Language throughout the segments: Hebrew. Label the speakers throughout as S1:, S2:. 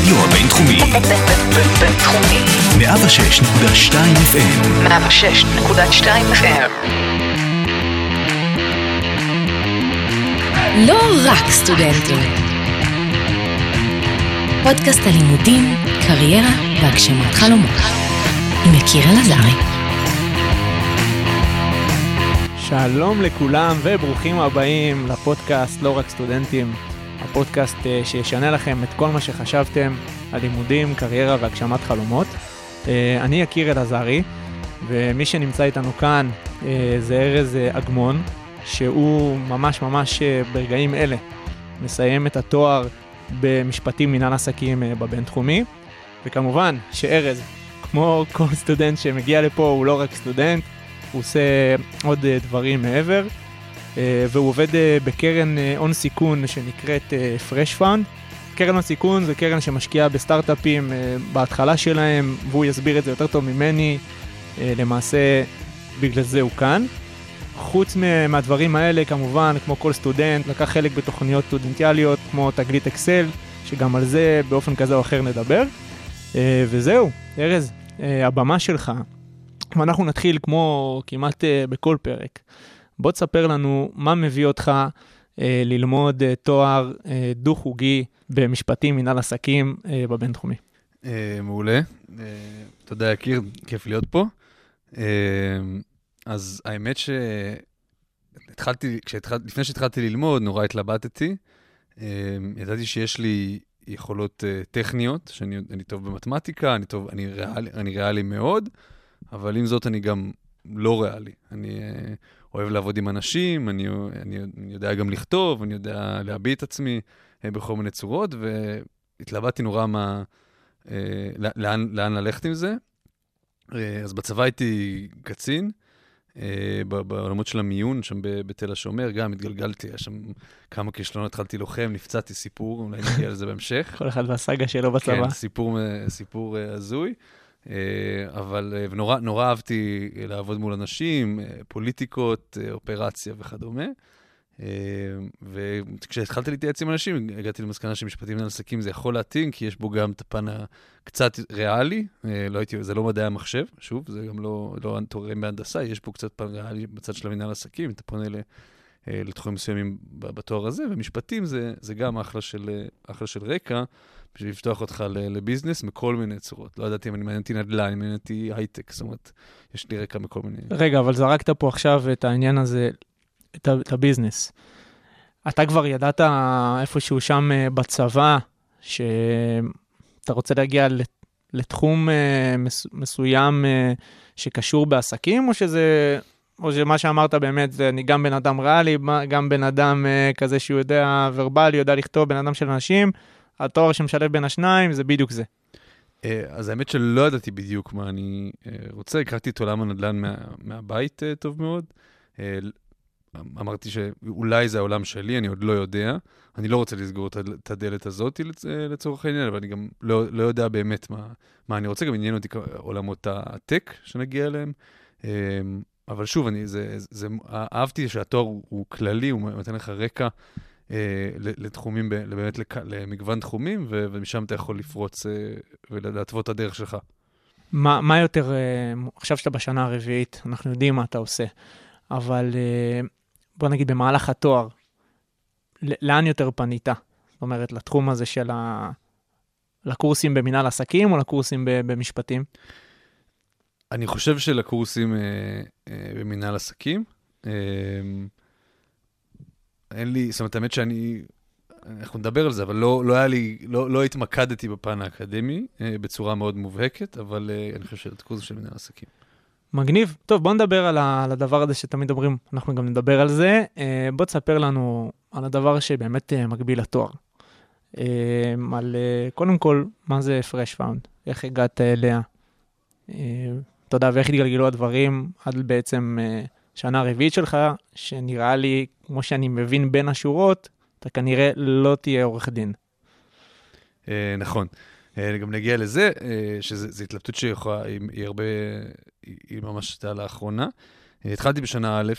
S1: הרדיו הבינתחומי.
S2: בינתחומי.
S1: 106.2 FM.
S2: 106.2 FM.
S3: לא רק סטודנטים. פודקאסט הלימודים, קריירה והגשמת חלומות. עם יקיר אלעזרי.
S4: שלום לכולם וברוכים הבאים לפודקאסט לא רק סטודנטים, הפודקאסט אה, שישנה לכם את כל מה שחשבתם על לימודים, קריירה והגשמת חלומות. אה, אני יקיר אלעזרי, ומי שנמצא איתנו כאן אה, זה ארז אגמון, שהוא ממש ממש ברגעים אלה מסיים את התואר במשפטים מנהל עסקים בבינתחומי, וכמובן שארז, כמו כל סטודנט שמגיע לפה, הוא לא רק סטודנט, הוא עושה עוד דברים מעבר, והוא עובד אה, בקרן אה, הון סיכון שנקראת אה, Fresh Fund. קרן הון סיכון זה קרן שמשקיעה בסטארט-אפים אה, בהתחלה שלהם, והוא יסביר את זה יותר טוב ממני, אה, למעשה בגלל זה הוא כאן. חוץ מה- מהדברים האלה, כמובן, כמו כל סטודנט, לקח חלק בתוכניות סטודנטיאליות כמו תגלית אקסל, שגם על זה באופן כזה או אחר נדבר. אה, וזהו, ארז, אה, הבמה שלך. ואנחנו נתחיל כמו כמעט אה, בכל פרק. בוא תספר לנו מה מביא אותך אה, ללמוד אה, תואר אה, דו-חוגי במשפטים, מנהל עסקים אה, בבינתחומי.
S5: אה, מעולה. אה, תודה, יקיר, כיף להיות פה. אה, אז האמת שהתחלתי, כשהתחל, לפני שהתחלתי ללמוד, נורא התלבטתי. אה, ידעתי שיש לי יכולות אה, טכניות, שאני אני טוב במתמטיקה, אני, טוב, אני, ריאלי, אני ריאלי מאוד, אבל עם זאת אני גם לא ריאלי. אני אה, אוהב לעבוד עם אנשים, אני, אני, אני יודע גם לכתוב, אני יודע להביע את עצמי אה, בכל מיני צורות, והתלבטתי נורא מה... אה, לאן, לאן ללכת עם זה. אה, אז בצבא הייתי קצין, אה, בעולמות של המיון, שם בתל השומר, גם התגלגלתי, היה שם כמה כישלונות, התחלתי לוחם, נפצעתי סיפור, אולי נגיע לזה בהמשך.
S4: כל אחד והסאגה שלו בצבא.
S5: כן, סיפור, סיפור אה, הזוי. אה, אבל, אה, ונורא נורא אהבתי אה, לעבוד מול אנשים, אה, פוליטיקות, אופרציה וכדומה. וכשהתחלתי להתייעץ עם אנשים, הגעתי למסקנה שמשפטים מנהל עסקים זה יכול להתאים, כי יש בו גם את הפן הקצת ריאלי, לא הייתי, זה לא מדעי המחשב, שוב, זה גם לא, לא תורם בהנדסה, יש פה קצת פן ריאלי בצד של המנהל עסקים, אתה פונה ל... לתחומים מסוימים בתואר הזה, ומשפטים זה, זה גם אחלה של, אחלה של רקע, בשביל לפתוח אותך לביזנס מכל מיני צורות. לא ידעתי אם אני מעניין אותי נדל"ן, מעניין אותי הייטק, זאת אומרת, יש לי רקע מכל מיני...
S4: רגע, אבל זרקת פה עכשיו את העניין הזה, את, את הביזנס. אתה כבר ידעת איפשהו שם אה, בצבא, שאתה רוצה להגיע לת- לתחום אה, מס, מסוים אה, שקשור בעסקים, או שזה... או שמה שאמרת באמת, אני גם בן אדם ריאלי, גם בן אדם כזה שהוא יודע ורבלי, יודע לכתוב, בן אדם של אנשים, התואר שמשלב בין השניים זה בדיוק זה.
S5: אה, אז האמת שלא ידעתי בדיוק מה אני אה, רוצה, הכרתי את עולם הנדל"ן מה, מהבית אה, טוב מאוד. אה, אמרתי שאולי זה העולם שלי, אני עוד לא יודע. אני לא רוצה לסגור את הד- את הדלת הזאת לצ- לצורך העניין, אבל אני גם לא, לא יודע באמת מה, מה אני רוצה. גם עניין אותי עולמות הטק שנגיע אליהם. אה, אבל שוב, אני, זה, זה, זה, אהבתי שהתואר הוא, הוא כללי, הוא נותן לך רקע לתחומים, ב- באמת למגוון תחומים, ומשם אתה יכול לפרוץ אה, ולהתוות את הדרך שלך.
S4: מה, מה יותר, אה, עכשיו שאתה בשנה הרביעית, אנחנו יודעים מה אתה עושה, אבל אה, בוא נגיד במהלך התואר, לאן יותר פנית? זאת אומרת, לתחום הזה של ה... לקורסים במנהל עסקים או לקורסים במשפטים?
S5: אני חושב שלקורסים אה, אה, במנהל עסקים, אה, אין לי, זאת אומרת, האמת שאני, אנחנו נדבר על זה, אבל לא, לא היה לי, לא, לא התמקדתי בפן האקדמי אה, בצורה מאוד מובהקת, אבל אה, אני חושב שלקורס של מנהל עסקים.
S4: מגניב. טוב, בוא נדבר על, ה, על הדבר הזה שתמיד אומרים, אנחנו גם נדבר על זה. אה, בוא תספר לנו על הדבר שבאמת אה, מקביל לתואר. אה, על, אה, קודם כל, מה זה Fresh Found? איך הגעת אליה? אה, אתה יודע, ואיך התגלגלו הדברים עד בעצם אה, שנה רביעית שלך, שנראה לי, כמו שאני מבין בין השורות, אתה כנראה לא תהיה עורך דין.
S5: אה, נכון. אה, גם נגיע לזה, אה, שזו התלבטות שיכולה, היא, היא הרבה, היא, ממש הייתה לאחרונה. התחלתי בשנה א'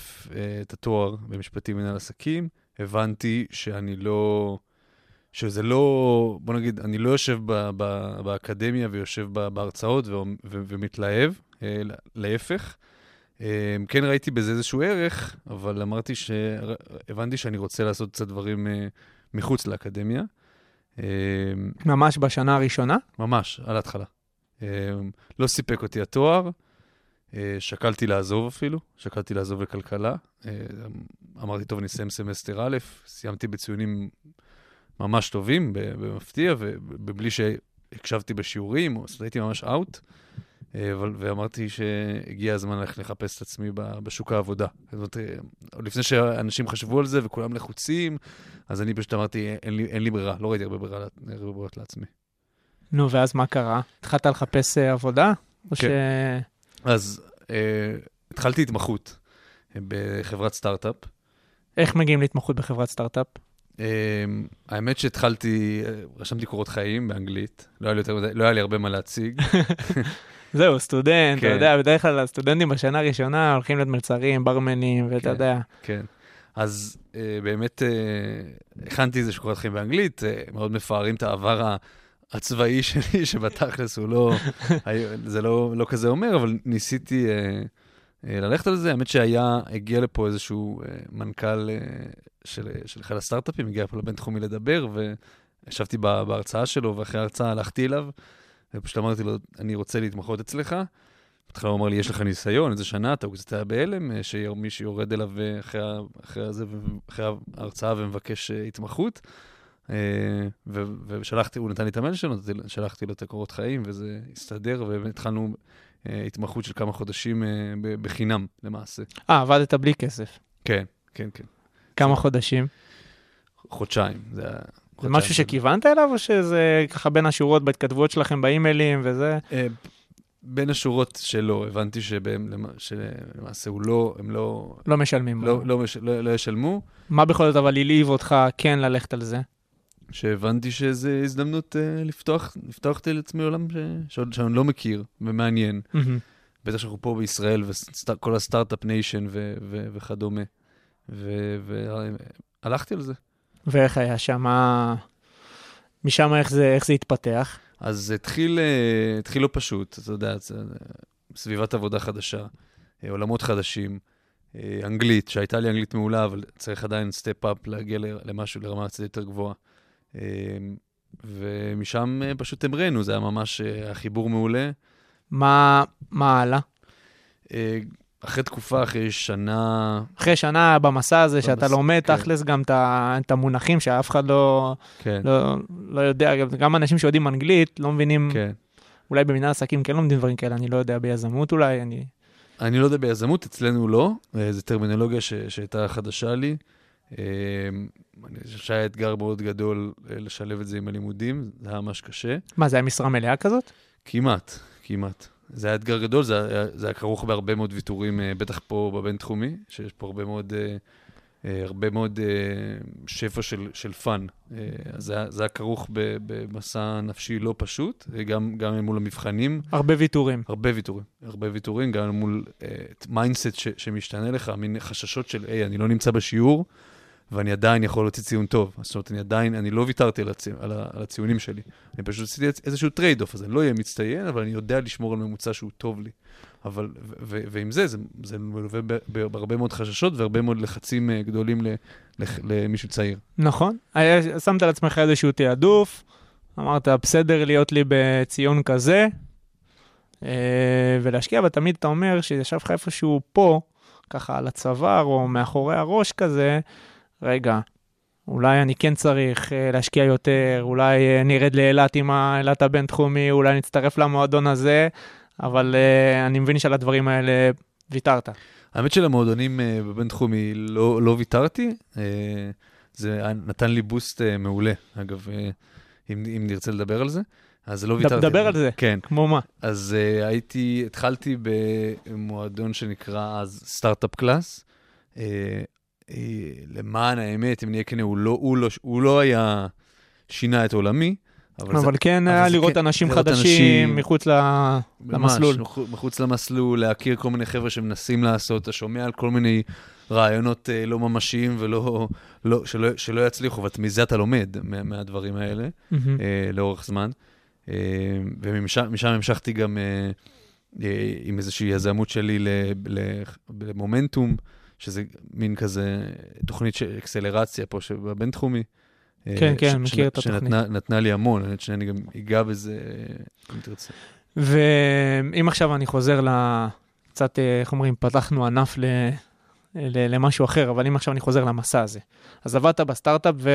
S5: את התואר במשפטים מנהל עסקים, הבנתי שאני לא, שזה לא, בוא נגיד, אני לא יושב ב, ב, באקדמיה ויושב ב, בהרצאות ו, ו, ומתלהב, להפך. אה, כן ראיתי בזה איזשהו ערך, אבל אמרתי ש... הבנתי שאני רוצה לעשות קצת דברים אה, מחוץ לאקדמיה. אה,
S4: ממש בשנה הראשונה?
S5: ממש, על ההתחלה. אה, לא סיפק אותי התואר, אה, שקלתי לעזוב אפילו, שקלתי לעזוב לכלכלה. אה, אמרתי, טוב, אני אסיים סמסטר א', סיימתי בציונים ממש טובים, במפתיע, ובלי שהקשבתי בשיעורים, אז הייתי ממש out. אה, ואמרתי שהגיע הזמן ללכת לחפש את עצמי בשוק העבודה. זאת אומרת, אה, עוד לפני שאנשים חשבו על זה וכולם לחוצים, אז אני פשוט אמרתי, אין לי, אין לי ברירה, לא ראיתי הרבה ברירה, הרבה ברירות לעצמי.
S4: נו, ואז מה קרה? התחלת לחפש אה, עבודה? או ש...
S5: כן. אז אה, התחלתי התמחות בחברת סטארט-אפ.
S4: איך מגיעים להתמחות בחברת סטארט-אפ?
S5: אה, האמת שהתחלתי, רשמתי קורות חיים באנגלית, לא היה לי, יותר, לא היה לי הרבה מה להציג.
S4: זהו, סטודנט, אתה
S5: כן.
S4: יודע, בדרך כלל הסטודנטים בשנה הראשונה הולכים להיות מלצרים, ברמנים, ואתה
S5: כן.
S4: יודע.
S5: כן. אז אה, באמת אה, הכנתי איזה קורות חיים באנגלית, אה, מאוד מפארים את העבר הצבאי שלי, שבתכלס הוא לא, זה לא, לא כזה אומר, אבל ניסיתי אה, אה, ללכת על זה. האמת שהיה, הגיע לפה איזשהו אה, מנכ"ל אה, של, של אחד הסטארט-אפים, הגיע פה לבינתחומי לדבר, וישבתי בה- בהרצאה שלו, ואחרי ההרצאה הלכתי אליו, ופשוט אמרתי לו, אני רוצה להתמחות אצלך. בהתחלה הוא אמר לי, יש לך ניסיון, איזה שנה, אתה קצת היה בהלם, אה, שמישהו יורד אליו אה, אחרי, אחרי, הזה, ו- אחרי ההרצאה ומבקש אה, התמחות. ו- ושלחתי, הוא נתן לי את המייל שלו, שלחתי לו את הקורות חיים, וזה הסתדר, ובאמת התחלנו אה, התמחות של כמה חודשים בחינם, למעשה.
S4: אה, עבדת בלי כסף.
S5: כן, כן, כן.
S4: כמה חודשים?
S5: חודשיים. זה, היה
S4: זה משהו שכיוונת אליו, או שזה ככה בין השורות בהתכתבויות שלכם באימיילים וזה?
S5: אה, בין השורות שלו, הבנתי שבהם, שלמעשה הוא לא, הם לא,
S4: לא משלמים.
S5: לא, לא, מש- לא, לא ישלמו.
S4: מה בכל זאת אבל הלהיב אותך כן ללכת על זה?
S5: שהבנתי שזו הזדמנות uh, לפתוח, לפתוח לעצמי עולם ש... שעוד שאני לא מכיר ומעניין.
S4: מהמם.
S5: בטח שאנחנו פה בישראל וכל ה Start-Up Nation וכדומה. והלכתי על זה.
S4: ואיך היה שם? משם איך זה, איך זה התפתח?
S5: אז התחיל, אה, התחיל לא פשוט, אתה יודע, סביבת עבודה חדשה, אה, עולמות חדשים, אה, אנגלית, שהייתה לי אנגלית מעולה, אבל צריך עדיין step-up להגיע למשהו, לרמה קצת יותר גבוהה. ומשם פשוט המראנו, זה היה ממש החיבור מעולה.
S4: מה, מה הלאה?
S5: אחרי תקופה, אחרי שנה,
S4: אחרי שנה במסע הזה שאתה
S5: במס-
S4: לומד
S5: כן.
S4: תכלס גם את המונחים שאף אחד לא,
S5: כן,
S4: לא, לא יודע, גם- אנשים שיודעים אנגלית לא מבינים,
S5: כן.
S4: אולי במנהל עסקים כן לומדים דברים כאלה, אני לא יודע, ביזמות אולי, אני...
S5: אני לא יודע ביזמות, אצלנו לא, אה, זו טרמינולוגיה ש- שהייתה חדשה לי. אה, אני חושב שהיה אתגר מאוד גדול אה, לשלב את זה עם הלימודים, זה היה ממש קשה.
S4: מה, זה היה משרה מלאה כזאת?
S5: כמעט, כמעט. זה היה אתגר גדול, זה היה, זה היה כרוך בהרבה מאוד ויתורים, אה, בטח פה בבינתחומי, שיש פה הרבה מאוד, אה, אה, הרבה מאוד שפע של, של fun. אז זה זה היה כרוך במסע נפשי לא פשוט, גם, גם מול המבחנים,
S4: הרבה ויתורים.
S5: הרבה ויתורים, הרבה ויתורים, גם מול mindset ש, שמשתנה לך, מין חששות של, היי, אני לא נמצא בשיעור, ואני עדיין יכול להוציא ציון טוב. זאת אומרת, אני עדיין, אני לא ויתרתי על, הצי, על, ה, על הציונים שלי. אני פשוט עשיתי איזשהו trade-off, אז אני לא אהיה מצטיין, אבל אני יודע לשמור על ממוצע שהוא טוב לי. אבל, ו, ו, ועם זה, זה, זה מלווה בהרבה מאוד חששות והרבה מאוד לחצים אה, גדולים ל, לח- למישהו צעיר.
S4: נכון. היה- שמת לעצמך איזשהו תעדוף, אמרת, בסדר להיות לי בציון כזה, אה, ולהשקיע, אבל תמיד אתה אומר שישב לך איפשהו פה, ככה על הצוואר או מאחורי הראש כזה, רגע, אולי אני כן צריך אה, להשקיע יותר, אולי אה, אני ארד לאילת עם האילת הבינתחומי, אולי נצטרף למועדון הזה, אבל אה, אני מבין שעל הדברים האלה ויתרת.
S5: האמת שלמועדונים אה, בבינתחומי לא, לא ויתרתי, אה, זה נתן לי בוסט אה, מעולה, אגב, אה, אם, אם נרצה לדבר על זה, אז לא ויתרתי.
S4: דבר על זה.
S5: כן,
S4: כמו מה?
S5: אז uh, הייתי, התחלתי במועדון שנקרא אז סטארט-אפ קלאס. Uh, למען האמת, אם נהיה כנה, הוא לא, הוא, לא, הוא לא היה, שינה את עולמי, אבל,
S4: אבל
S5: זה
S4: כן
S5: אבל
S4: היה לראות
S5: כן-
S4: אנשים
S5: לראות
S4: חדשים
S5: אנשים-
S4: מחוץ ל-
S5: ממש,
S4: למסלול.
S5: מחו- מחוץ למסלול, להכיר כל מיני חבר'ה שמנסים לעשות, אתה שומע על כל מיני רעיונות אה, לא ממשיים ולא, לא, שלא, שלא יצליחו, ומזה אתה לומד מה, מהדברים האלה
S4: מהמם.
S5: אה, לאורך זמן. אה, ומשם משם המשכתי גם אה, אה, עם איזושהי יזמות שלי ל- ל- למומנטום, שזה מין כזה תוכנית של אקסלרציה פה שבבינתחומי. אה,
S4: כן, כן, מכיר את
S5: שנתנה-
S4: התוכנית.
S5: נתנה לי המון, האמת שאני גם אגע בזה, אם תרצה.
S4: ואם עכשיו אני חוזר ל... קצת, אה, איך אומרים, פתחנו ענף ל... ל... למשהו אחר, אבל אם עכשיו אני חוזר למסע הזה. אז עבדת בסטארט-אפ, ו...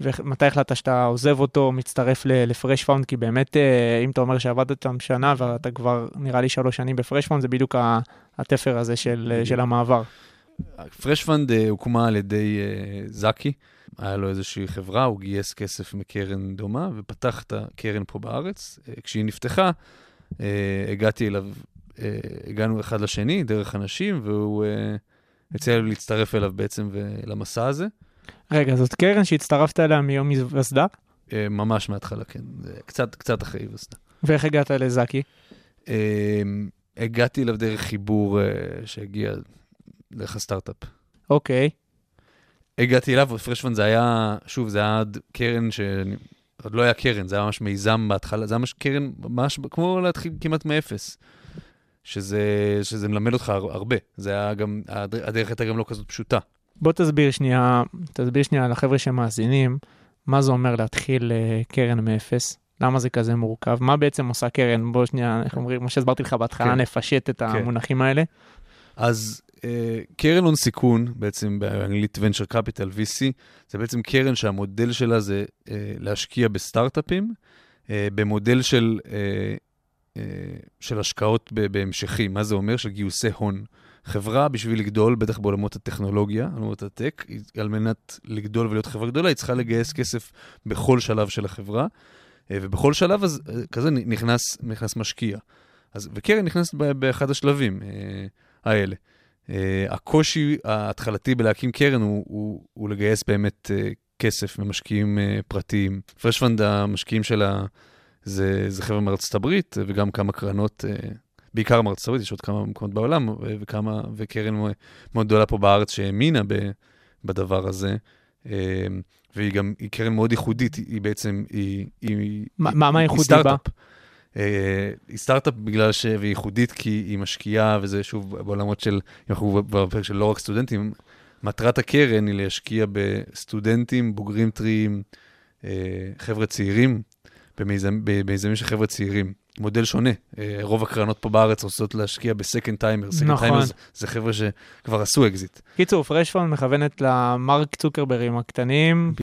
S4: ומתי החלטת שאתה עוזב אותו, מצטרף ל Fresh Fund? כי באמת, אה, אם אתה אומר שעבדת שם שנה ואתה כבר נראה לי שלוש שנים ב Fresh Fund, זה בדיוק התפר הזה של, אה, של המעבר.
S5: Fresh Fund אה, הוקמה על ידי זקי, היה לו איזושהי חברה, הוא גייס כסף מקרן דומה ופתח את הקרן פה בארץ. כשהיא נפתחה, הגעתי אליו, הגענו אחד לשני דרך אנשים, והוא הציע לי להצטרף אליו בעצם למסע הזה.
S4: רגע, זאת קרן שהצטרפת אליה מיום היווסדה,
S5: אה, ממש מההתחלה, כן. קצת, קצת אחרי היווסדה.
S4: ואיך הגעת לזקי?
S5: אה, הגעתי אליו דרך חיבור אה, שהגיע דרך הסטארט-אפ.
S4: אוקיי,
S5: הגעתי אליו, פרשפון זה היה, שוב, זה היה עד קרן ש... עוד לא היה קרן, זה היה ממש מיזם בהתחלה, זה היה ממש קרן, ממש כמו להתחיל כמעט מאפס. שזה, שזה מלמד אותך הר- הרבה. זה היה גם, הד- הדרך הייתה גם לא כזאת פשוטה.
S4: בוא תסביר שנייה, תסביר שנייה לחבר'ה שמאזינים, מה זה אומר להתחיל אה, קרן מאפס? למה זה כזה מורכב? מה בעצם עושה קרן? בוא שנייה, איך אומרים, כמו שהסברתי לך בהתחלה,
S5: כן.
S4: נפשט את המונחים האלה.
S5: אז אה, קרן הון סיכון, בעצם באנגלית venture capital VC, זה בעצם קרן שהמודל שלה זה אה, להשקיע בסטארט-אפים, אה, במודל של, אה, אה, של השקעות בהמשכים. מה זה אומר? של גיוסי הון. חברה בשביל לגדול, בטח בעולמות הטכנולוגיה, עולמות הטק, על מנת לגדול ולהיות חברה גדולה, היא צריכה לגייס כסף בכל שלב של החברה, אה, ובכל שלב אז, אה, כזה נכנס, נכנס משקיע. אז, וקרן נכנסת באחד השלבים אה, האלה. הקושי ההתחלתי בלהקים קרן הוא, הוא, הוא לגייס באמת כסף ממשקיעים פרטיים. פרשפנד, המשקיעים שלה זה, זה חבר'ה מארצות הברית, וגם כמה קרנות, בעיקר מארצות הברית, יש עוד כמה מקומות בעולם, וכמה, וקרן מאוד- גדולה פה בארץ שהאמינה ב, בדבר הזה. Uh, והיא גם, היא קרן מאוד ייחודית, היא, בעצם, היא... היא
S4: מה-
S5: היא-
S4: מה- ייחודי
S5: סטארט-אפ. אה, היא סטארט-אפ בגלל ש... והיא ייחודית כי היא משקיעה, וזה שוב בעולמות של, אנחנו בפרק של לא רק סטודנטים, מטרת הקרן היא להשקיע בסטודנטים, בוגרים טריים, אה, חבר'ה צעירים, במיזמ, במיזמים של חבר'ה צעירים. מודל שונה. אה, רוב הקרנות פה בארץ רוצות להשקיע ב second timer.
S4: second נכון.
S5: טיימר זה, חבר'ה שכבר עשו אקזיט.
S4: קיצור, Fresh Fund מכוונת למארק צוקרברגים הקטנים.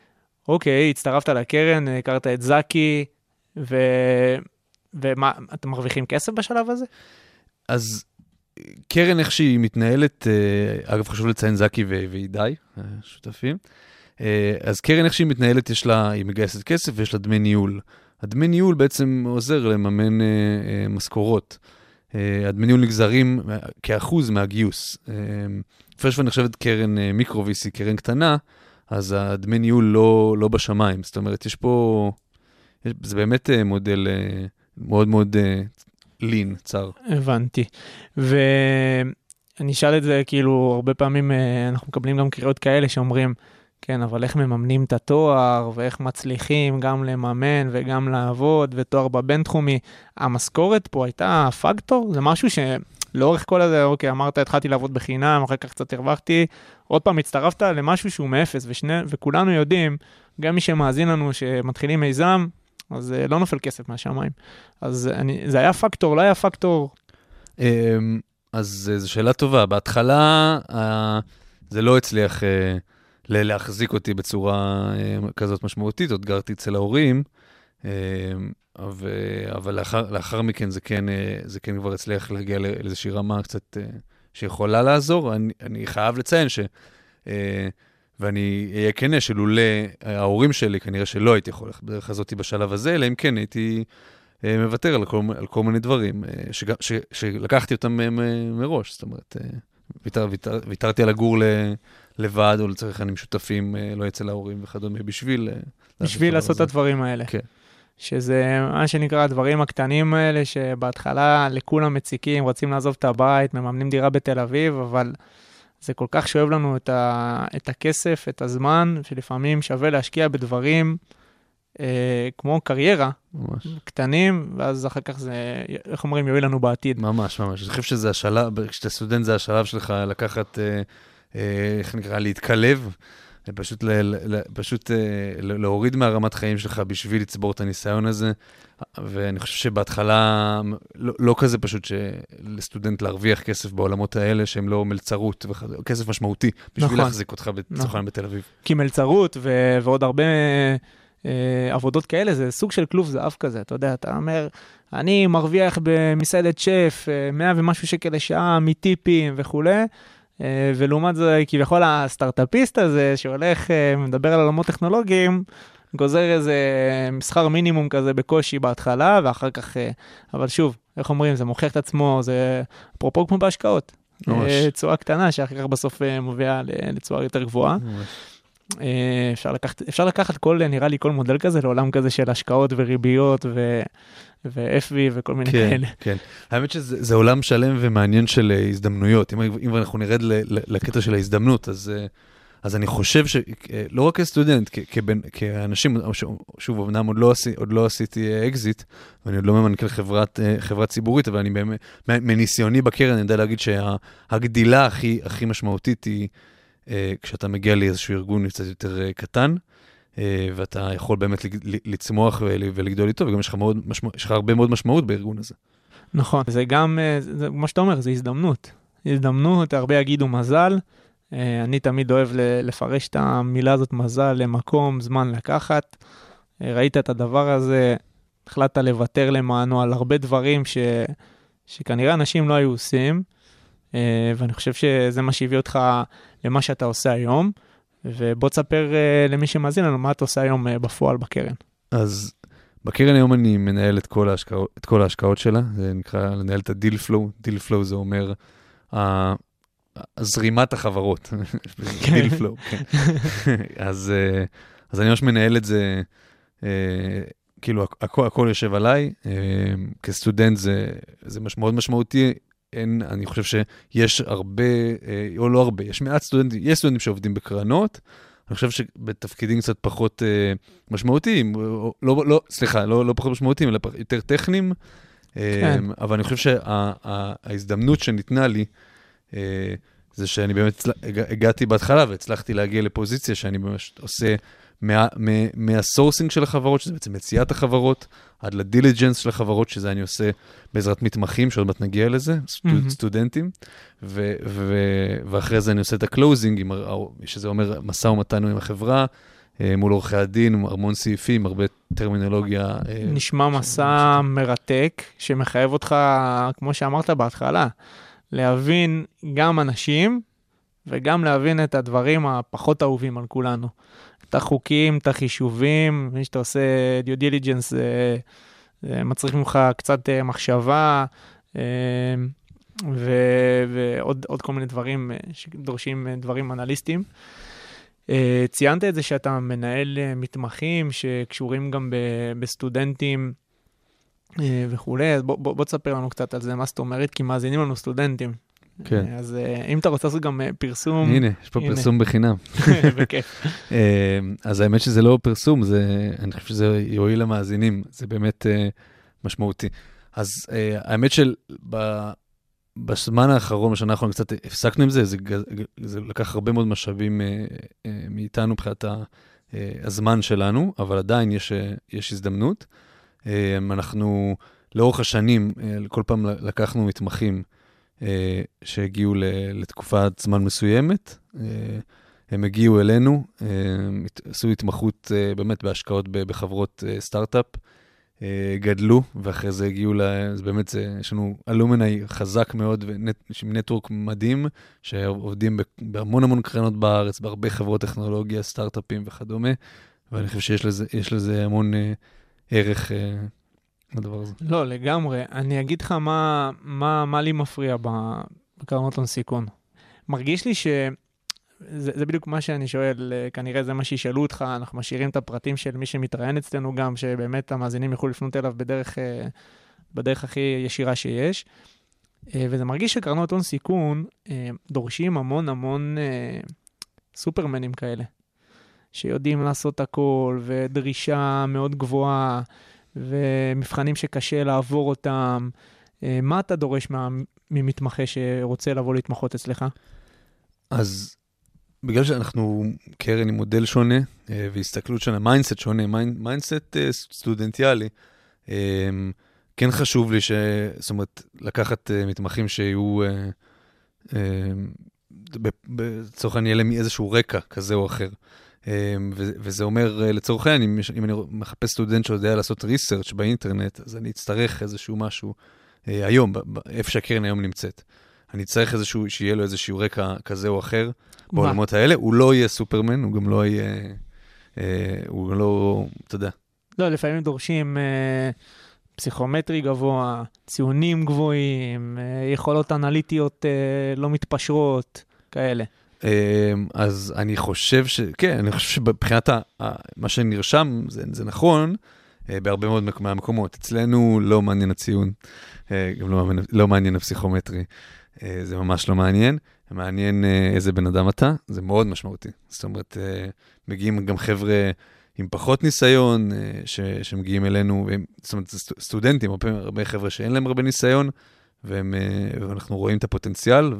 S4: אוקיי, הצטרפת לקרן, הכרת את זקי, ו... ומה, אתם מרוויחים כסף בשלב הזה?
S5: אז קרן, איך שהיא מתנהלת, אה, אגב, חשוב לציין זקי ו- והידי, השותפים. אה, אז קרן, איך שהיא מתנהלת, יש לה, היא מגייסת כסף ויש לה דמי ניהול. הדמי ניהול בעצם עוזר לממן אה, אה, משכורות. אה, הדמי ניהול נגזרים כאחוז מהגיוס. אה, פרשוון נחשבת קרן אה, מיקרו VC, קרן קטנה, אז הדמי ניהול לא, לא בשמיים. זאת אומרת, יש פה, יש, זה באמת אה, מודל אה, מאוד מאוד אה, לין, צר.
S4: הבנתי. ואני אשאל את זה, כאילו, הרבה פעמים אה, אנחנו מקבלים גם קריאות כאלה שאומרים, כן, אבל איך מממנים את התואר, ואיך מצליחים גם לממן וגם לעבוד, ותואר בבינתחומי. המשכורת פה הייתה פקטור? זה משהו שלאורך כל הזה, אוקיי, אמרת, התחלתי לעבוד בחינם, אחר כך קצת הרווחתי, עוד פעם הצטרפת למשהו שהוא מאפס, ושני, וכולנו יודעים, גם מי שמאזין לנו, שמתחילים מיזם, אז אה, לא נופל כסף מהשמיים. אז אני, זה היה פקטור, לא היה פקטור?
S5: אמ, אז אה, זו שאלה טובה. בהתחלה אה, זה לא הצליח אה, להחזיק אותי בצורה אה, כזאת משמעותית, עוד גרתי אצל ההורים, אה, אבל לאחר, לאחר מכן זה כן, אה, זה כן כבר הצליח להגיע לא- לאיזושהי רמה קצת שיכולה לעזור. אני, אני חייב לציין ש... ואני אהיה כנה שלולא ההורים שלי, כנראה שלא הייתי יכול ללכת בדרך הזאת בשלב הזה, אלא אם כן הייתי מוותר על כל, על כל מיני דברים, שג, ש, שלקחתי אותם מראש, זאת אומרת, ויתר, ויתר, ויתרתי על לגור ל, לבד, או עם שותפים, אה, לא אצל ההורים וכדומה, בשביל... אה,
S4: בשביל
S5: הדבר
S4: לעשות את. הדברים האלה.
S5: כן.
S4: שזה מה שנקרא הדברים הקטנים האלה, שבהתחלה לכולם מציקים, רוצים לעזוב את הבית, מממנים דירה בתל אביב, אבל זה כל כך שואב לנו את, ה, את הכסף, את הזמן, שלפעמים שווה להשקיע בדברים אה, כמו קריירה,
S5: ממש.
S4: קטנים, ואז אחר כך זה, איך אומרים, יועיל לנו בעתיד.
S5: ממש, ממש. אני חושב שזה השלב, כשאתה סטודנט זה השלב שלך לקחת, אה, איך נקרא, להתקלב, פשוט, ל, ל, פשוט אה, ל- להוריד מהרמת חיים שלך בשביל לצבור את הניסיון הזה. ואני חושב שבהתחלה לא, לא כזה פשוט לסטודנט להרוויח כסף בעולמות האלה שהם לא מלצרות, וכזה, כסף משמעותי, בשביל
S4: נכון.
S5: להחזיק אותך לצורך
S4: נכון.
S5: בתל אביב.
S4: כי מלצרות ו- ועוד הרבה אה, עבודות כאלה, זה סוג של כלוב זהב כזה, אתה יודע, אתה אומר, אני מרוויח במסעדת שף אה, 100 ומשהו שקל לשעה מטיפים וכולי, אה, ולעומת זה כביכול הסטארט-אפיסט הזה שהולך, אה, מדבר על עולמות טכנולוגיים, גוזר איזה שכר מינימום כזה בקושי בהתחלה, ואחר כך, אה, אבל שוב, איך אומרים, זה מוכיח את עצמו, זה אפרופו כמו בהשקעות. אה, תשואה קטנה שאחר כך בסוף אה, ל- לתשואה יותר גבוהה.
S5: ממש.
S4: אה, אפשר לקחת, אפשר לקחת כל, נראה לי, כל מודל כזה לעולם כזה של השקעות וריביות ו... ו-FV וכל מיני
S5: כן,
S4: כאלה.
S5: כן. האמת שזה זה עולם שלם ומעניין של אה, הזדמנויות. אם, אם אנחנו נרד ל, ל, לקטע של ההזדמנות, אז, אה, אז אני חושב שלא רק כסטודנט, כ, כבן, כאנשים, שוב, אמנם עוד לא, עשי, עוד לא עשיתי אקזיט, ואני עוד לא ממנכ"ל חברת, חברה ציבורית, אבל אני באמת, מניסיוני בקרן, אני יודע להגיד שהגדילה הכי, הכי משמעותית היא כשאתה מגיע לאיזשהו ארגון קצת יותר אה, קטן. אה, ואתה יכול באמת לצמוח ול- ולגדול איתו, וגם יש לך, מאוד משמע, יש לך הרבה מאוד משמעות בארגון הזה.
S4: נכון, זה גם, אה, זה, כמו שאתה אומר, זה הזדמנות. הזדמנות, הרבה יגידו מזל. אה, אני תמיד אוהב לפרש את המילה הזאת מזל למקום, זמן לקחת. אה, ראית את הדבר הזה, החלטת לוותר למענו על הרבה דברים ש, שכנראה אנשים לא היו עושים, אה, ואני חושב שזה מה שהביא אותך למה שאתה עושה היום. ובוא תספר אה, למי שמאזין לנו מה אתה עושה היום אה, בפועל בקרן.
S5: אז בקרן היום אני מנהל את כל ההשקעות, את כל ההשקעות שלה, זה נקרא לנהל את ה deal flow, deal flow זה אומר זרימת החברות, deal flow, כן. אז, אה, אז אני ממש מנהל את זה, אה, כאילו הכ- הכל, הכל יושב עליי, אה, כסטודנט זה, זה מש, מאוד משמעותי. אין, אני חושב שיש הרבה, אה, או לא הרבה, יש מעט סטודנטים, יש סטודנטים שעובדים בקרנות, אני חושב שבתפקידים קצת פחות אה, משמעותיים, או- לא, לא, סליחה, לא, לא פחות משמעותיים, אלא יותר טכניים.
S4: כן.
S5: אה, אבל אני חושב שההזדמנות שניתנה לי, אה, זה שאני באמת הגעתי בהתחלה והצלחתי להגיע לפוזיציה שאני ממש עושה מה- מה- מה sourcing של החברות, שזה בעצם מציאת החברות, עד ל diligence של החברות, שזה אני עושה בעזרת מתמחים, שעוד מעט נגיע לזה,
S4: מהמם.
S5: סטודנטים, ו, ו, ואחרי זה אני עושה את ה closing, שזה אומר משא ומתן עם החברה, אה, מול עורכי הדין, המון סעיפים, הרבה טרמינולוגיה. אה,
S4: נשמע מסע מרתק שמחייב אותך, כמו שאמרת בהתחלה, להבין גם אנשים וגם להבין את הדברים הפחות אהובים על כולנו. את החוקים, את החישובים, מי שאתה עושה דיו דיליג'נס, זה, זה מצריך ממך קצת אה, מחשבה אה, ו- ועוד עוד כל מיני דברים אה, שדורשים אה, דברים אנליסטיים. אה, ציינת את זה שאתה מנהל אה, מתמחים שקשורים גם בסטודנטים אה, וכולי, אז בוא, בוא, בוא תספר לנו קצת על זה, מה זאת אומרת, כי מאזינים לנו סטודנטים.
S5: כן.
S4: אז אה, אם אתה רוצה לעשות גם אה, פרסום,
S5: הנה, יש פה
S4: הנה.
S5: פרסום בחינם.
S4: בכיף.
S5: אה, אז האמת שזה לא פרסום, זה, אני חושב שזה יועיל למאזינים, זה באמת משמעותי. אז האמת של, בזמן האחרון, בשנה האחרונה, קצת הפסקנו עם זה, זה, זה לקח הרבה מאוד משאבים אה, אה, מאיתנו מבחינת ה- אה, הזמן שלנו, אבל עדיין יש, אה, יש הזדמנות. אה, אנחנו לאורך השנים, אה, כל פעם לקחנו מתמחים שהגיעו ל- לתקופת זמן מסוימת. אה, הם הגיעו אלינו, אה, עשו התמחות אה, באמת בהשקעות בחברות אה, סטארט-אפ, אה, גדלו, ואחרי זה הגיעו ל... אז באמת, זה, יש לנו אלומני חזק מאוד, עם נטוורק מדהים, שעובדים בהמון המון קרנות בארץ, בהרבה חברות טכנולוגיה, סטארט-אפים וכדומה, ואני חושב שיש לזה, לזה המון אה, ערך אה, לדבר הזה.
S4: לא, לגמרי. אני אגיד לך מה, מה, מה לי מפריע בקרנות הון סיכון. מרגיש לי ש... זה, זה בדיוק מה שאני שואל, אה, כנראה זה מה שישאלו אותך, אנחנו משאירים את הפרטים של מי שמתראיין אצלנו גם, שבאמת המאזינים יוכלו לפנות אליו בדרך, אה, בדרך הכי ישירה שיש. אה, וזה מרגיש שקרנות הון סיכון דורשים המון המון סופרמנים כאלה, שיודעים לעשות הכל, ודרישה מאוד גבוהה, ומבחנים שקשה לעבור אותם. אה, מה אתה דורש מה, ממתמחה שרוצה לבוא להתמחות אצלך?
S5: אז בגלל שאנחנו קרן עם מודל שונה אה, והסתכלות שונה, mindset שונה, mindset אה, סטודנטיאלי, כן חשוב לי ש... זאת אומרת, לקחת מתמחים שיהיו, לצורך העניין, יהיה להם איזשהו רקע כזה או אחר. ו- וזה אומר, אה, לצורך העניין, אם, אם אני מחפש סטודנט שיודע לעשות ריסרצ' באינטרנט, אז אני אצטרך איזשהו משהו אה, היום, איפה שהקרן היום נמצאת. אני צריך איזשהו, שיהיה לו איזשהו רקע כזה או אחר בעולמות האלה. הוא לא יהיה סופרמן, הוא גם לא יהיה, אה, הוא גם לא, אתה יודע.
S4: לא, לפעמים דורשים אה, פסיכומטרי גבוה, ציונים גבוהים, אה, יכולות אנליטיות אה, לא מתפשרות, כאלה.
S5: אה, אז אני חושב ש... כן, אני חושב שמבחינת ה- מה שנרשם, זה, זה נכון אה, בהרבה מאוד מק- מהמקומות. אצלנו לא מעניין הציון, אה, גם לא, מעניין- לא מעניין הפסיכומטרי. אה, זה ממש לא מעניין. מעניין איזה בן אדם אתה, זה מאוד משמעותי. זאת אומרת, מגיעים גם חבר'ה עם פחות ניסיון, ש, שמגיעים אלינו, והם, זאת אומרת, סטודנטים, הרבה, הרבה חבר'ה שאין להם הרבה ניסיון, והם, ואנחנו רואים את הפוטנציאל,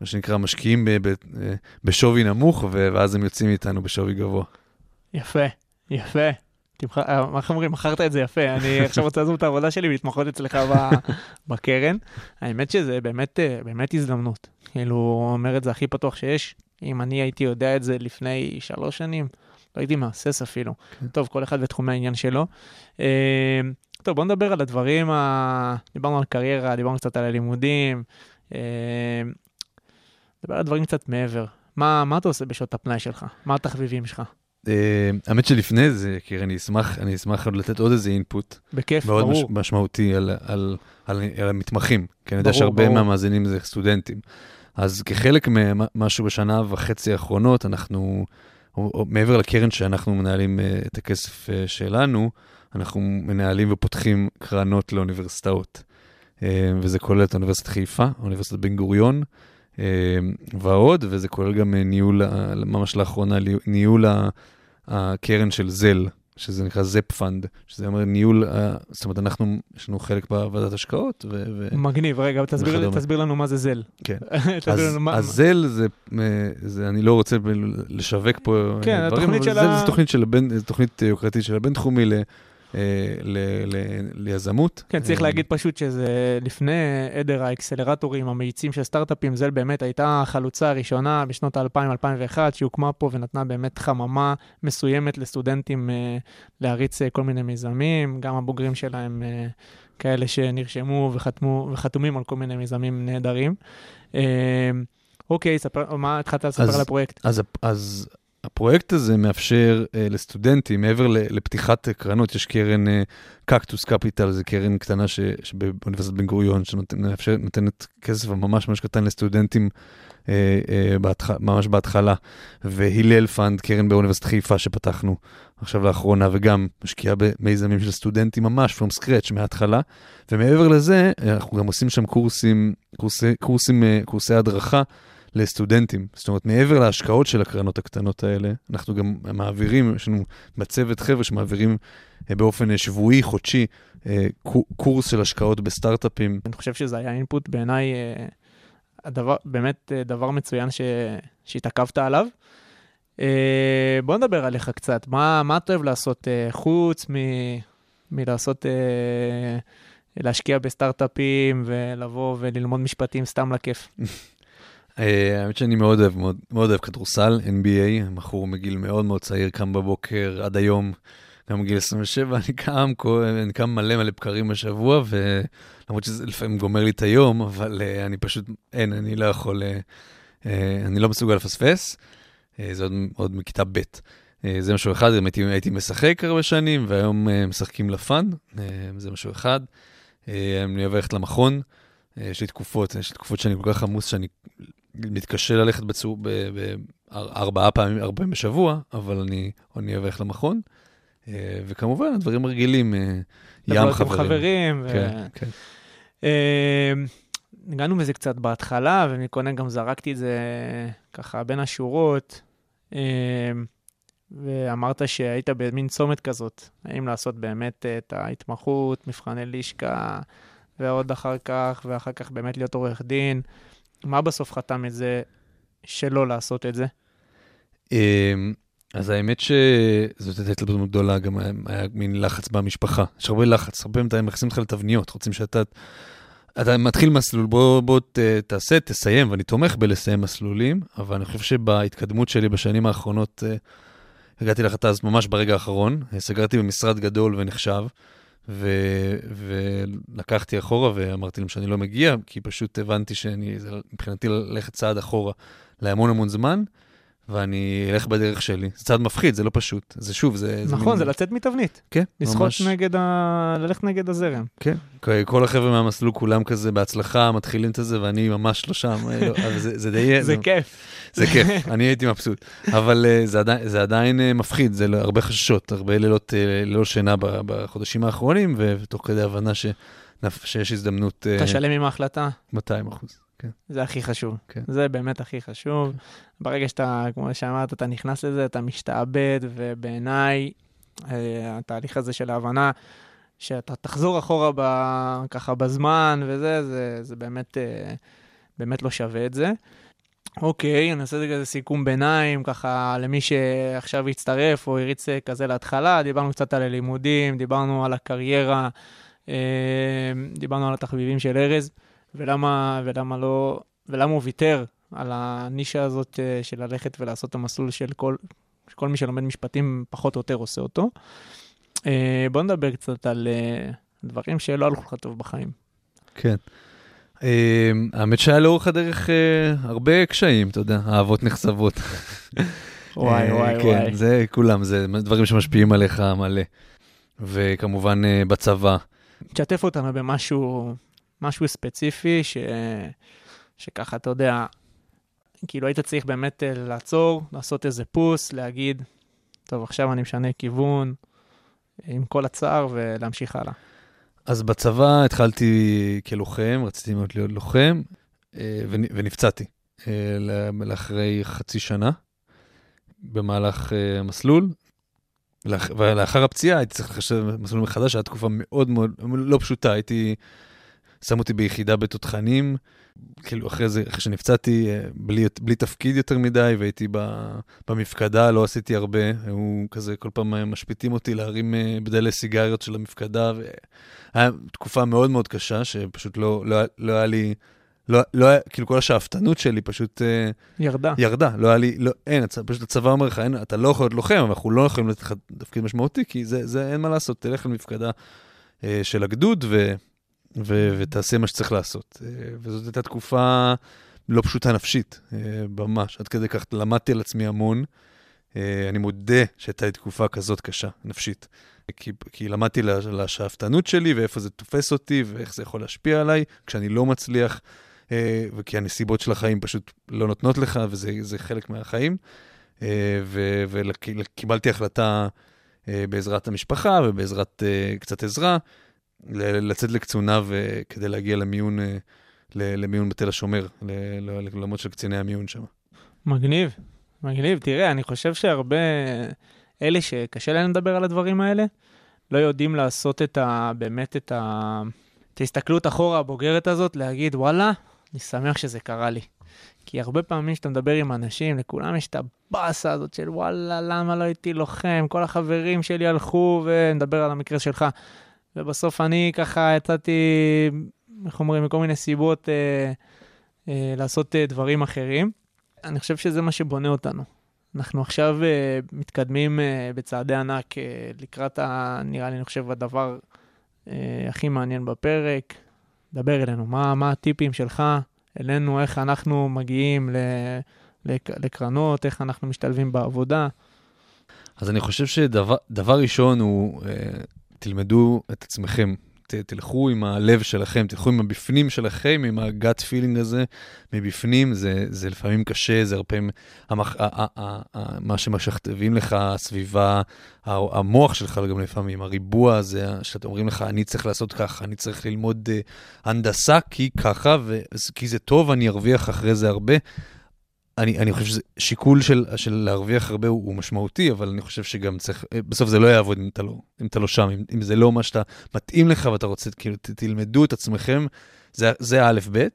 S5: ומה שנקרא, משקיעים ב, ב, בשווי נמוך, ואז הם יוצאים איתנו בשווי גבוה.
S4: יפה, יפה. תמח... אה, מה איך אומרים? מכרת את זה יפה. אני עכשיו רוצה לעזוב את העבודה שלי ולהתמחות אצלך ב... בקרן. האמת שזה באמת, אה, באמת הזדמנות. כאילו, אומר את זה הכי פתוח שיש. אם אני הייתי יודע את זה לפני שלוש שנים, לא הייתי מהסס אפילו.
S5: כן.
S4: טוב, כל אחד ותחומי העניין שלו. אה, טוב, בוא נדבר על הדברים ה... דיברנו על קריירה, דיברנו קצת על הלימודים. נדבר על דברים קצת מעבר. מה, מה אתה עושה בשעות הפנאי שלך? מה התחביבים שלך?
S5: אה, האמת שלפני זה, קרן, אני אשמח, אני אשמח לתת עוד איזה אינפוט
S4: בכיף,
S5: מאוד מש,
S4: ברור.
S5: משמעותי על, על, על, על המתמחים, כי אני יודע שהרבה. מהמאזינים זה סטודנטים. אז כחלק ממשהו בשנה וחצי האחרונות, אנחנו, או, או, מעבר לקרן שאנחנו מנהלים אה, את הכסף אה, שלנו, אנחנו מנהלים ופותחים קרנות לאוניברסיטאות. וזה כולל את אוניברסיטת חיפה, אוניברסיטת בן גוריון, ועוד, וזה כולל גם אה, ניהול, ממש לאחרונה, ניהול הקרן של זל, שזה נקרא ZEP Fund, שזה אומר ניהול, זאת אומרת, אנחנו, יש לנו חלק בוועדת השקעות, ו... ו-
S4: מגניב, רגע, תסביר,
S5: וכדומה.
S4: תסביר לנו מה זה זל.
S5: כן. אז,
S4: מה-
S5: אז זל זה, אה, זה, אני לא רוצה לשווק פה
S4: כן,
S5: אה, דברים,
S4: התוכנית
S5: אבל
S4: של
S5: זל
S4: ה-
S5: זה תוכנית של תוכנית אה, יוקרתית של הבינתחומי אה, ל, ליזמות.
S4: כן, צריך
S5: אה,
S4: להגיד פשוט שזה לפני עדר האקסלרטורים, המאיצים של סטארט-אפים, זל באמת הייתה החלוצה הראשונה בשנות ה-2000-2001, שהוקמה פה ונתנה באמת חממה מסוימת לסטודנטים אה, להריץ אה, כל מיני מיזמים, גם הבוגרים שלהם אה, כאלה שנרשמו וחתמו, וחתומים על כל מיני מיזמים נהדרים. אה, אוקיי, ספר, מה התחלת לספר על הפרויקט?
S5: אז, אז הפרויקט הזה מאפשר אה, לסטודנטים, מעבר לפתיחת קרנות, יש קרן Cactus Capital, זו קרן קטנה ש, שבאוניברסיטת בן גוריון, שנותנת כסף ממש ממש קטן לסטודנטים אה, אה, בהתח... ממש בהתחלה, והלל Fund, קרן באוניברסיטת חיפה שפתחנו עכשיו לאחרונה, וגם משקיעה במיזמים של סטודנטים ממש from scratch מההתחלה, ומעבר לזה, אנחנו גם עושים שם קורסים, קורסי, קורסים, אה, קורסי הדרכה. לסטודנטים. זאת אומרת, מעבר להשקעות של הקרנות הקטנות האלה, אנחנו גם מעבירים, יש לנו בצוות חבר'ה שמעבירים אה, באופן אה, שבועי, חודשי, אה, קו- קורס של השקעות בסטארט-אפים.
S4: אני חושב שזה היה אינפוט בעיניי, הדבר, באמת דבר מצוין ש, שהתעכבת עליו. בוא נדבר עליך קצת, מה, מה אתה אוהב לעשות חוץ מ, מלעשות, להשקיע בסטארט-אפים ולבוא וללמוד משפטים סתם לכיף.
S5: אה, האמת שאני מאוד אוהב, מאוד, מאוד אוהב כדורסל, NBA, בחור מגיל מאוד מאוד צעיר, קם בבוקר עד היום, גם בגיל 27, אני קם, כל- אני קם מלא מלא בקרים בשבוע, ולמרות שזה לפעמים גומר לי את היום, אבל uh, אני פשוט, אין, אני לא יכול, uh, uh, אני לא מסוגל לפספס. Uh, זה עוד, עוד מכיתה ב'. Uh, זה משהו אחד, הייתי, הייתי משחק הרבה שנים, והיום uh, משחקים לפאן, uh, זה משהו אחד. Uh, אני אוהב ללכת למכון, יש לי תקופות, יש לי תקופות שאני כל כך עמוס שאני מתקשה ללכת בצור, בארבעה פעמים, ארבע פעמים בשבוע, אבל אני, אני אוהב ללכת למכון. אה, וכמובן, הדברים הרגילים, אה, ים חברים.
S4: חברים. ו-
S5: כן, כן.
S4: אה, ניגענו בזה קצת בהתחלה, ומקודם גם זרקתי את זה ככה בין השורות, אה, ואמרת שהיית במין צומת כזאת, האם לעשות באמת את ההתמחות, מבחני לישקה, ועוד אחר כך, ואחר כך באמת להיות עורך דין. מה בסוף חתם את זה שלא לעשות את זה?
S5: אמ, אז האמת שזאת הייתה התלבטות גדולה, גם היה, מין לחץ במשפחה. יש הרבה לחץ, הרבה פעמים מכניסים אותך לתבניות, רוצים שאתה... אתה מתחיל מסלול, בוא, בוא ת, תעשה, תסיים, ואני תומך בלסיים מסלולים, אבל אני חושב שבהתקדמות שלי בשנים האחרונות, אה, הגעתי להחלטה הזאת ממש ברגע האחרון, סגרתי במשרד גדול ונחשב, ו, ולקחתי אחורה ואמרתי להם שאני לא מגיע, כי פשוט הבנתי שאני, מבחינתי ללכת צעד אחורה להמון המון זמן. ואני אלך בדרך שלי. זה צעד מפחיד, זה לא פשוט. זה שוב, זה...
S4: נכון,
S5: מין...
S4: זה לצאת מתבנית.
S5: כן,
S4: לשחות
S5: ממש.
S4: נגד ה... ללכת נגד הזרם.
S5: כן, כל החבר'ה מהמסלול כולם כזה בהצלחה, מתחילים את זה, ואני ממש לא שם. אה, לא, זה, זה די...
S4: זה כיף.
S5: זה כיף, אני הייתי מבסוט. אבל אה, זה עדיין, זה עדיין אה, מפחיד, זה לא- הרבה חששות, הרבה לילות ללא שינה בחודשים האחרונים, ותוך כדי הבנה שנפ- שיש הזדמנות אה,
S4: אתה שלם עם ההחלטה,
S5: 200 אחוז. כן.
S4: זה הכי חשוב.
S5: כן.
S4: זה באמת הכי חשוב. ברגע שאתה, כמו שאמרת, אתה נכנס לזה, אתה משתעבד, ובעיניי, אה, התהליך הזה של ההבנה, שאתה תחזור אחורה ב, ככה בזמן וזה, זה, זה באמת, אה, באמת לא שווה את זה. אוקיי, אני אעשה כזה סיכום ביניים, ככה למי שעכשיו יצטרף או הריץ כזה להתחלה, דיברנו קצת על הלימודים, דיברנו על הקריירה, אה, דיברנו על התחביבים של ארז, ולמה, ולמה לא, ולמה הוא ויתר על הנישה הזאת אה, של ללכת ולעשות את המסלול של כל, כל מי שלומד משפטים פחות או יותר עושה אותו. אה, בוא נדבר קצת על אה, דברים שלא הלכו לך טוב בחיים.
S5: כן. האמת שהיה לאורך הדרך הרבה קשיים, אתה יודע, אהבות נחשבות.
S4: וואי,
S5: אה,
S4: וואי,
S5: כן,
S4: וואי.
S5: זה כולם, זה דברים שמשפיעים עליך מלא. וכמובן בצבא.
S4: תשתף אותנו במשהו משהו ספציפי, ש... שככה, אתה יודע, כאילו היית צריך באמת אה, לעצור, לעשות איזה פוס, להגיד, טוב, עכשיו אני משנה כיוון, עם כל הצער, ולהמשיך הלאה.
S5: אז בצבא התחלתי כלוחם, רציתי מאוד להיות לוחם, אה, ונ- ונפצעתי אה, לאחרי חצי שנה במהלך אה, המסלול. לאח- ולאחר הפציעה הייתי צריך לחשב מסלול מחדש, הייתה תקופה מאוד מאוד לא פשוטה, הייתי, שם אותי ביחידה בתותחנים, כאילו אחרי זה, אחרי שנפצעתי, אה, בלי, בלי תפקיד יותר מדי, והייתי ב, במפקדה, לא עשיתי הרבה, הוא כזה, כל פעם משפיטים אותי להרים אה, בדלי סיגריות של המפקדה, והיה תקופה מאוד מאוד קשה, שפשוט לא, לא, לא היה לי, לא, לא היה, כאילו כל השאפתנות שלי פשוט אה,
S4: ירדה.
S5: ירדה, לא היה לי, לא, אין, הצ- פשוט הצבא אומר לך, אין, אתה לא יכול להיות לוחם, אנחנו לא יכולים לתת לך תפקיד משמעותי, כי זה, זה אין מה לעשות, תלך למפקדה אה, של הגדוד ו, ו, ותעשה מה שצריך לעשות. אה, וזאת הייתה תקופה לא פשוטה נפשית, אה, ממש, עד כדי כך למדתי על עצמי המון. אה, אני מודה שהייתה לי תקופה כזאת קשה, נפשית. כי, כי למדתי ל- לשאפתנות שלי ואיפה זה תופס אותי ואיך זה יכול להשפיע עליי כשאני לא מצליח, וכי הנסיבות של החיים פשוט לא נותנות לך וזה זה חלק מהחיים. וקיבלתי החלטה בעזרת המשפחה ובעזרת קצת עזרה, לצאת לקצונה כדי להגיע למיון, אה, למיון בתל השומר, לעולמות של קציני המיון שם.
S4: מגניב, מגניב. תראה, אני חושב שהרבה, אלה שקשה להם לדבר על הדברים האלה, לא יודעים לעשות את ה... באמת את ה... את ההסתכלות אחורה הבוגרת הזאת, להגיד, וואלה, אני שמח שזה קרה לי. כי הרבה פעמים כשאתה מדבר עם אנשים, לכולם יש את הבאסה הזאת של וואלה, למה לא הייתי לוחם? כל החברים שלי הלכו, ונדבר על המקרה שלך. ובסוף אני ככה יצאתי, איך אומרים, מכל מיני סיבות אה, אה, לעשות אה, דברים אחרים. אני חושב שזה מה שבונה אותנו. אנחנו עכשיו uh, מתקדמים uh, בצעדי ענק uh, לקראת, ה, נראה לי, אני חושב, הדבר uh, הכי מעניין בפרק. דבר אלינו, מה, מה הטיפים שלך אלינו, איך אנחנו מגיעים ל, לק, לקרנות, איך אנחנו משתלבים בעבודה.
S5: אז אני חושב שדבר דבר ראשון הוא, אה, תלמדו את עצמכם, ת, תלכו עם הלב שלכם, תלכו עם הבפנים שלכם, עם הגאט פילינג הזה מבפנים, זה, זה לפעמים קשה, זה הרבה פעמים המח, ה, ה, ה, ה, מה שמשכתבים לך, הסביבה, המוח שלך גם לפעמים, הריבוע הזה, שאתם אומרים לך, אני צריך לעשות ככה, אני צריך ללמוד uh, הנדסה כי ככה, ו, כי זה טוב, אני ארוויח אחרי זה הרבה. אני, אני חושב שזה שיקול של, של להרוויח הרבה הוא, הוא משמעותי, אבל אני חושב שגם צריך, בסוף זה לא יעבוד אם אתה לא, אם אתה לא שם, אם, אם זה לא מה שאתה מתאים לך ואתה רוצה, כאילו, ת, תלמדו את עצמכם, זה, זה ב',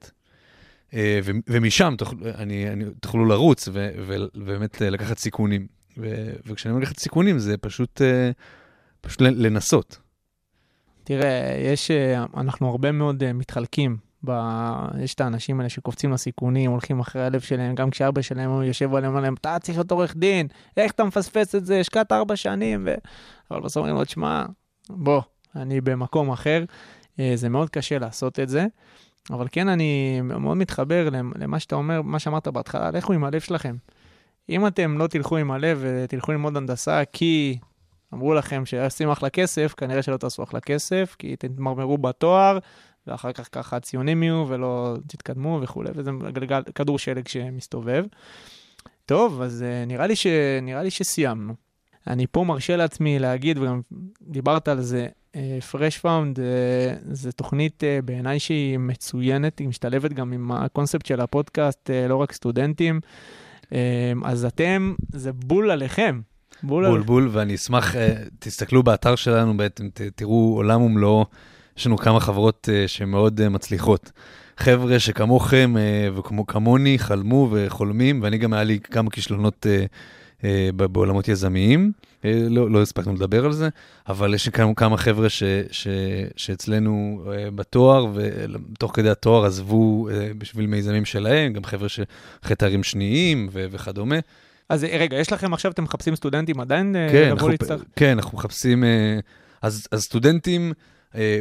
S5: אה, ומשם תוכל, אני, אני, תוכלו לרוץ ו, ובאמת לקחת סיכונים. ו, וכשאני אומר לקחת סיכונים זה פשוט, אה, פשוט לנסות.
S4: תראה, יש, אה, אנחנו הרבה מאוד מתחלקים ב... יש את האנשים האלה שקופצים לסיכונים, הולכים אחרי הלב שלהם, גם כשאבא שלהם יושב עליהם, אומר להם, אתה צריך להיות עורך דין, איך אתה מפספס את זה, השקעת ארבע שנים, ו... אבל בסוף אומרים לו, תשמע, בוא, אני במקום אחר, אה, זה מאוד קשה לעשות את זה, אבל כן, אני מאוד מתחבר למה שאתה אומר, מה שאמרת בהתחלה, לכו עם הלב שלכם. אם אתם לא תלכו עם הלב ותלכו ללמוד הנדסה כי אמרו לכם שעושים אחלה כסף, כנראה שלא תעשו אחלה כסף, כי תתמרמרו בתואר, ואחר כך ככה הציונים יהיו ולא תתקדמו וכולי, וזה גלגל, כדור שלג שמסתובב. טוב, אז אה, נראה לי, ש, נראה לי שסיימנו. אני פה מרשה לעצמי להגיד, וגם דיברת על זה, פרש uh, פאונד uh, זה תוכנית uh, בעיניי שהיא מצוינת, היא משתלבת גם עם הקונספט של הפודקאסט, אה, לא רק סטודנטים. אה, אז אתם, זה בול עליכם.
S5: בול, בול, על... בול ואני אשמח, אה, תסתכלו באתר שלנו, בעצם תראו עולם ומלואו. יש לנו כמה חברות uh, שמאוד uh, מצליחות. חבר'ה שכמוכם uh, וכמוני חלמו וחולמים, ואני גם היה לי כמה כישלונות בעולמות יזמיים. לא, לא הספקנו לדבר על זה, אבל יש כמה, כמה חבר'ה ש, ש, שאצלנו בתואר, ותוך כדי התואר עזבו בשביל מיזמים שלהם, גם חבר'ה שאחרי תארים שניים ו, וכדומה.
S4: אז רגע, יש לכם עכשיו, אתם מחפשים סטודנטים עדיין
S5: כן, לבוא להצטרף? כן, אנחנו מחפשים... אז, אז סטודנטים... אה,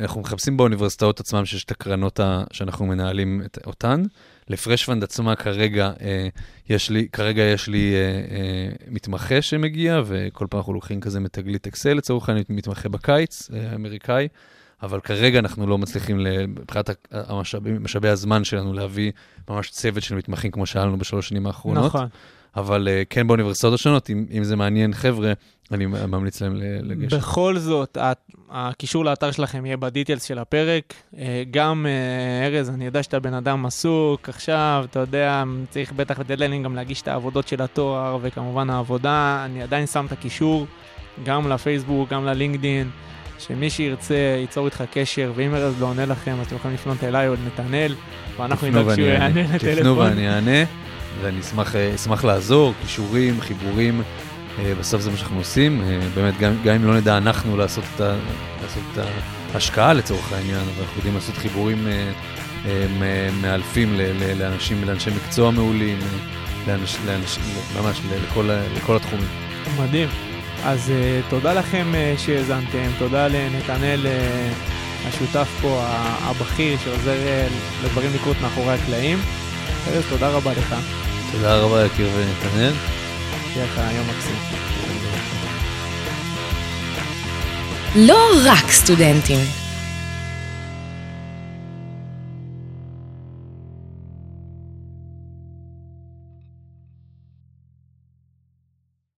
S5: אנחנו מחפשים באוניברסיטאות עצמם שיש את הקרנות שאנחנו מנהלים אותן. לפרש פנד עצמה כרגע אה, יש לי, כרגע יש לי אה, מתמחה שמגיע, וכל פעם אנחנו לוקחים כזה מתגלית אקסל, לצורך העניין מתמחה בקיץ, אמריקאי, אבל כרגע אנחנו לא מצליחים, מבחינת משאבי הזמן שלנו, להביא ממש צוות של מתמחים כמו שהיה לנו בשלוש שנים האחרונות. נכון. אבל uh, כן באוניברסיטאות השונות, אם, אם זה מעניין חבר'ה, אני ממליץ להם לגשת.
S4: בכל זאת, הקישור לאתר שלכם יהיה בדיטיילס של הפרק. אה, גם, אה, ארז, אני יודע שאתה בן אדם עסוק עכשיו, אתה יודע, צריך בטח בדדליינים גם להגיש את העבודות של התואר, וכמובן העבודה. אני עדיין שם את הקישור, גם לפייסבוק, גם ללינקדין. שמי שירצה ייצור איתך קשר, ואם ארז לא עונה לכם, אתם יכולים לפנות אליי או לנתנאל, ואנחנו נדאג שהוא יענה לטלפון.
S5: תפנו ואני אענה. ואני אשמח, אה, אשמח לעזור, כישורים, חיבורים, אה, בסוף זה מה שאנחנו עושים. אה, באמת, גם, גם אם לא נדע אנחנו לעשות את, ה, לעשות את ההשקעה לצורך העניין, אבל אנחנו יודעים לעשות חיבורים מאלפים לאנשים, לאנשי מקצוע מעולים, לאנש, לאנש, ממש לכל, לכל התחומים.
S4: מדהים. אז תודה לכם שהאזנתם, תודה לנתנאל, השותף פה, הבכיר, שעוזר לדברים לקרות מאחורי הקלעים. תודה רבה לך.
S5: תודה רבה, יקיר ונתנאל.
S4: שיהיה לך יום מקסים.
S3: לא רק סטודנטים.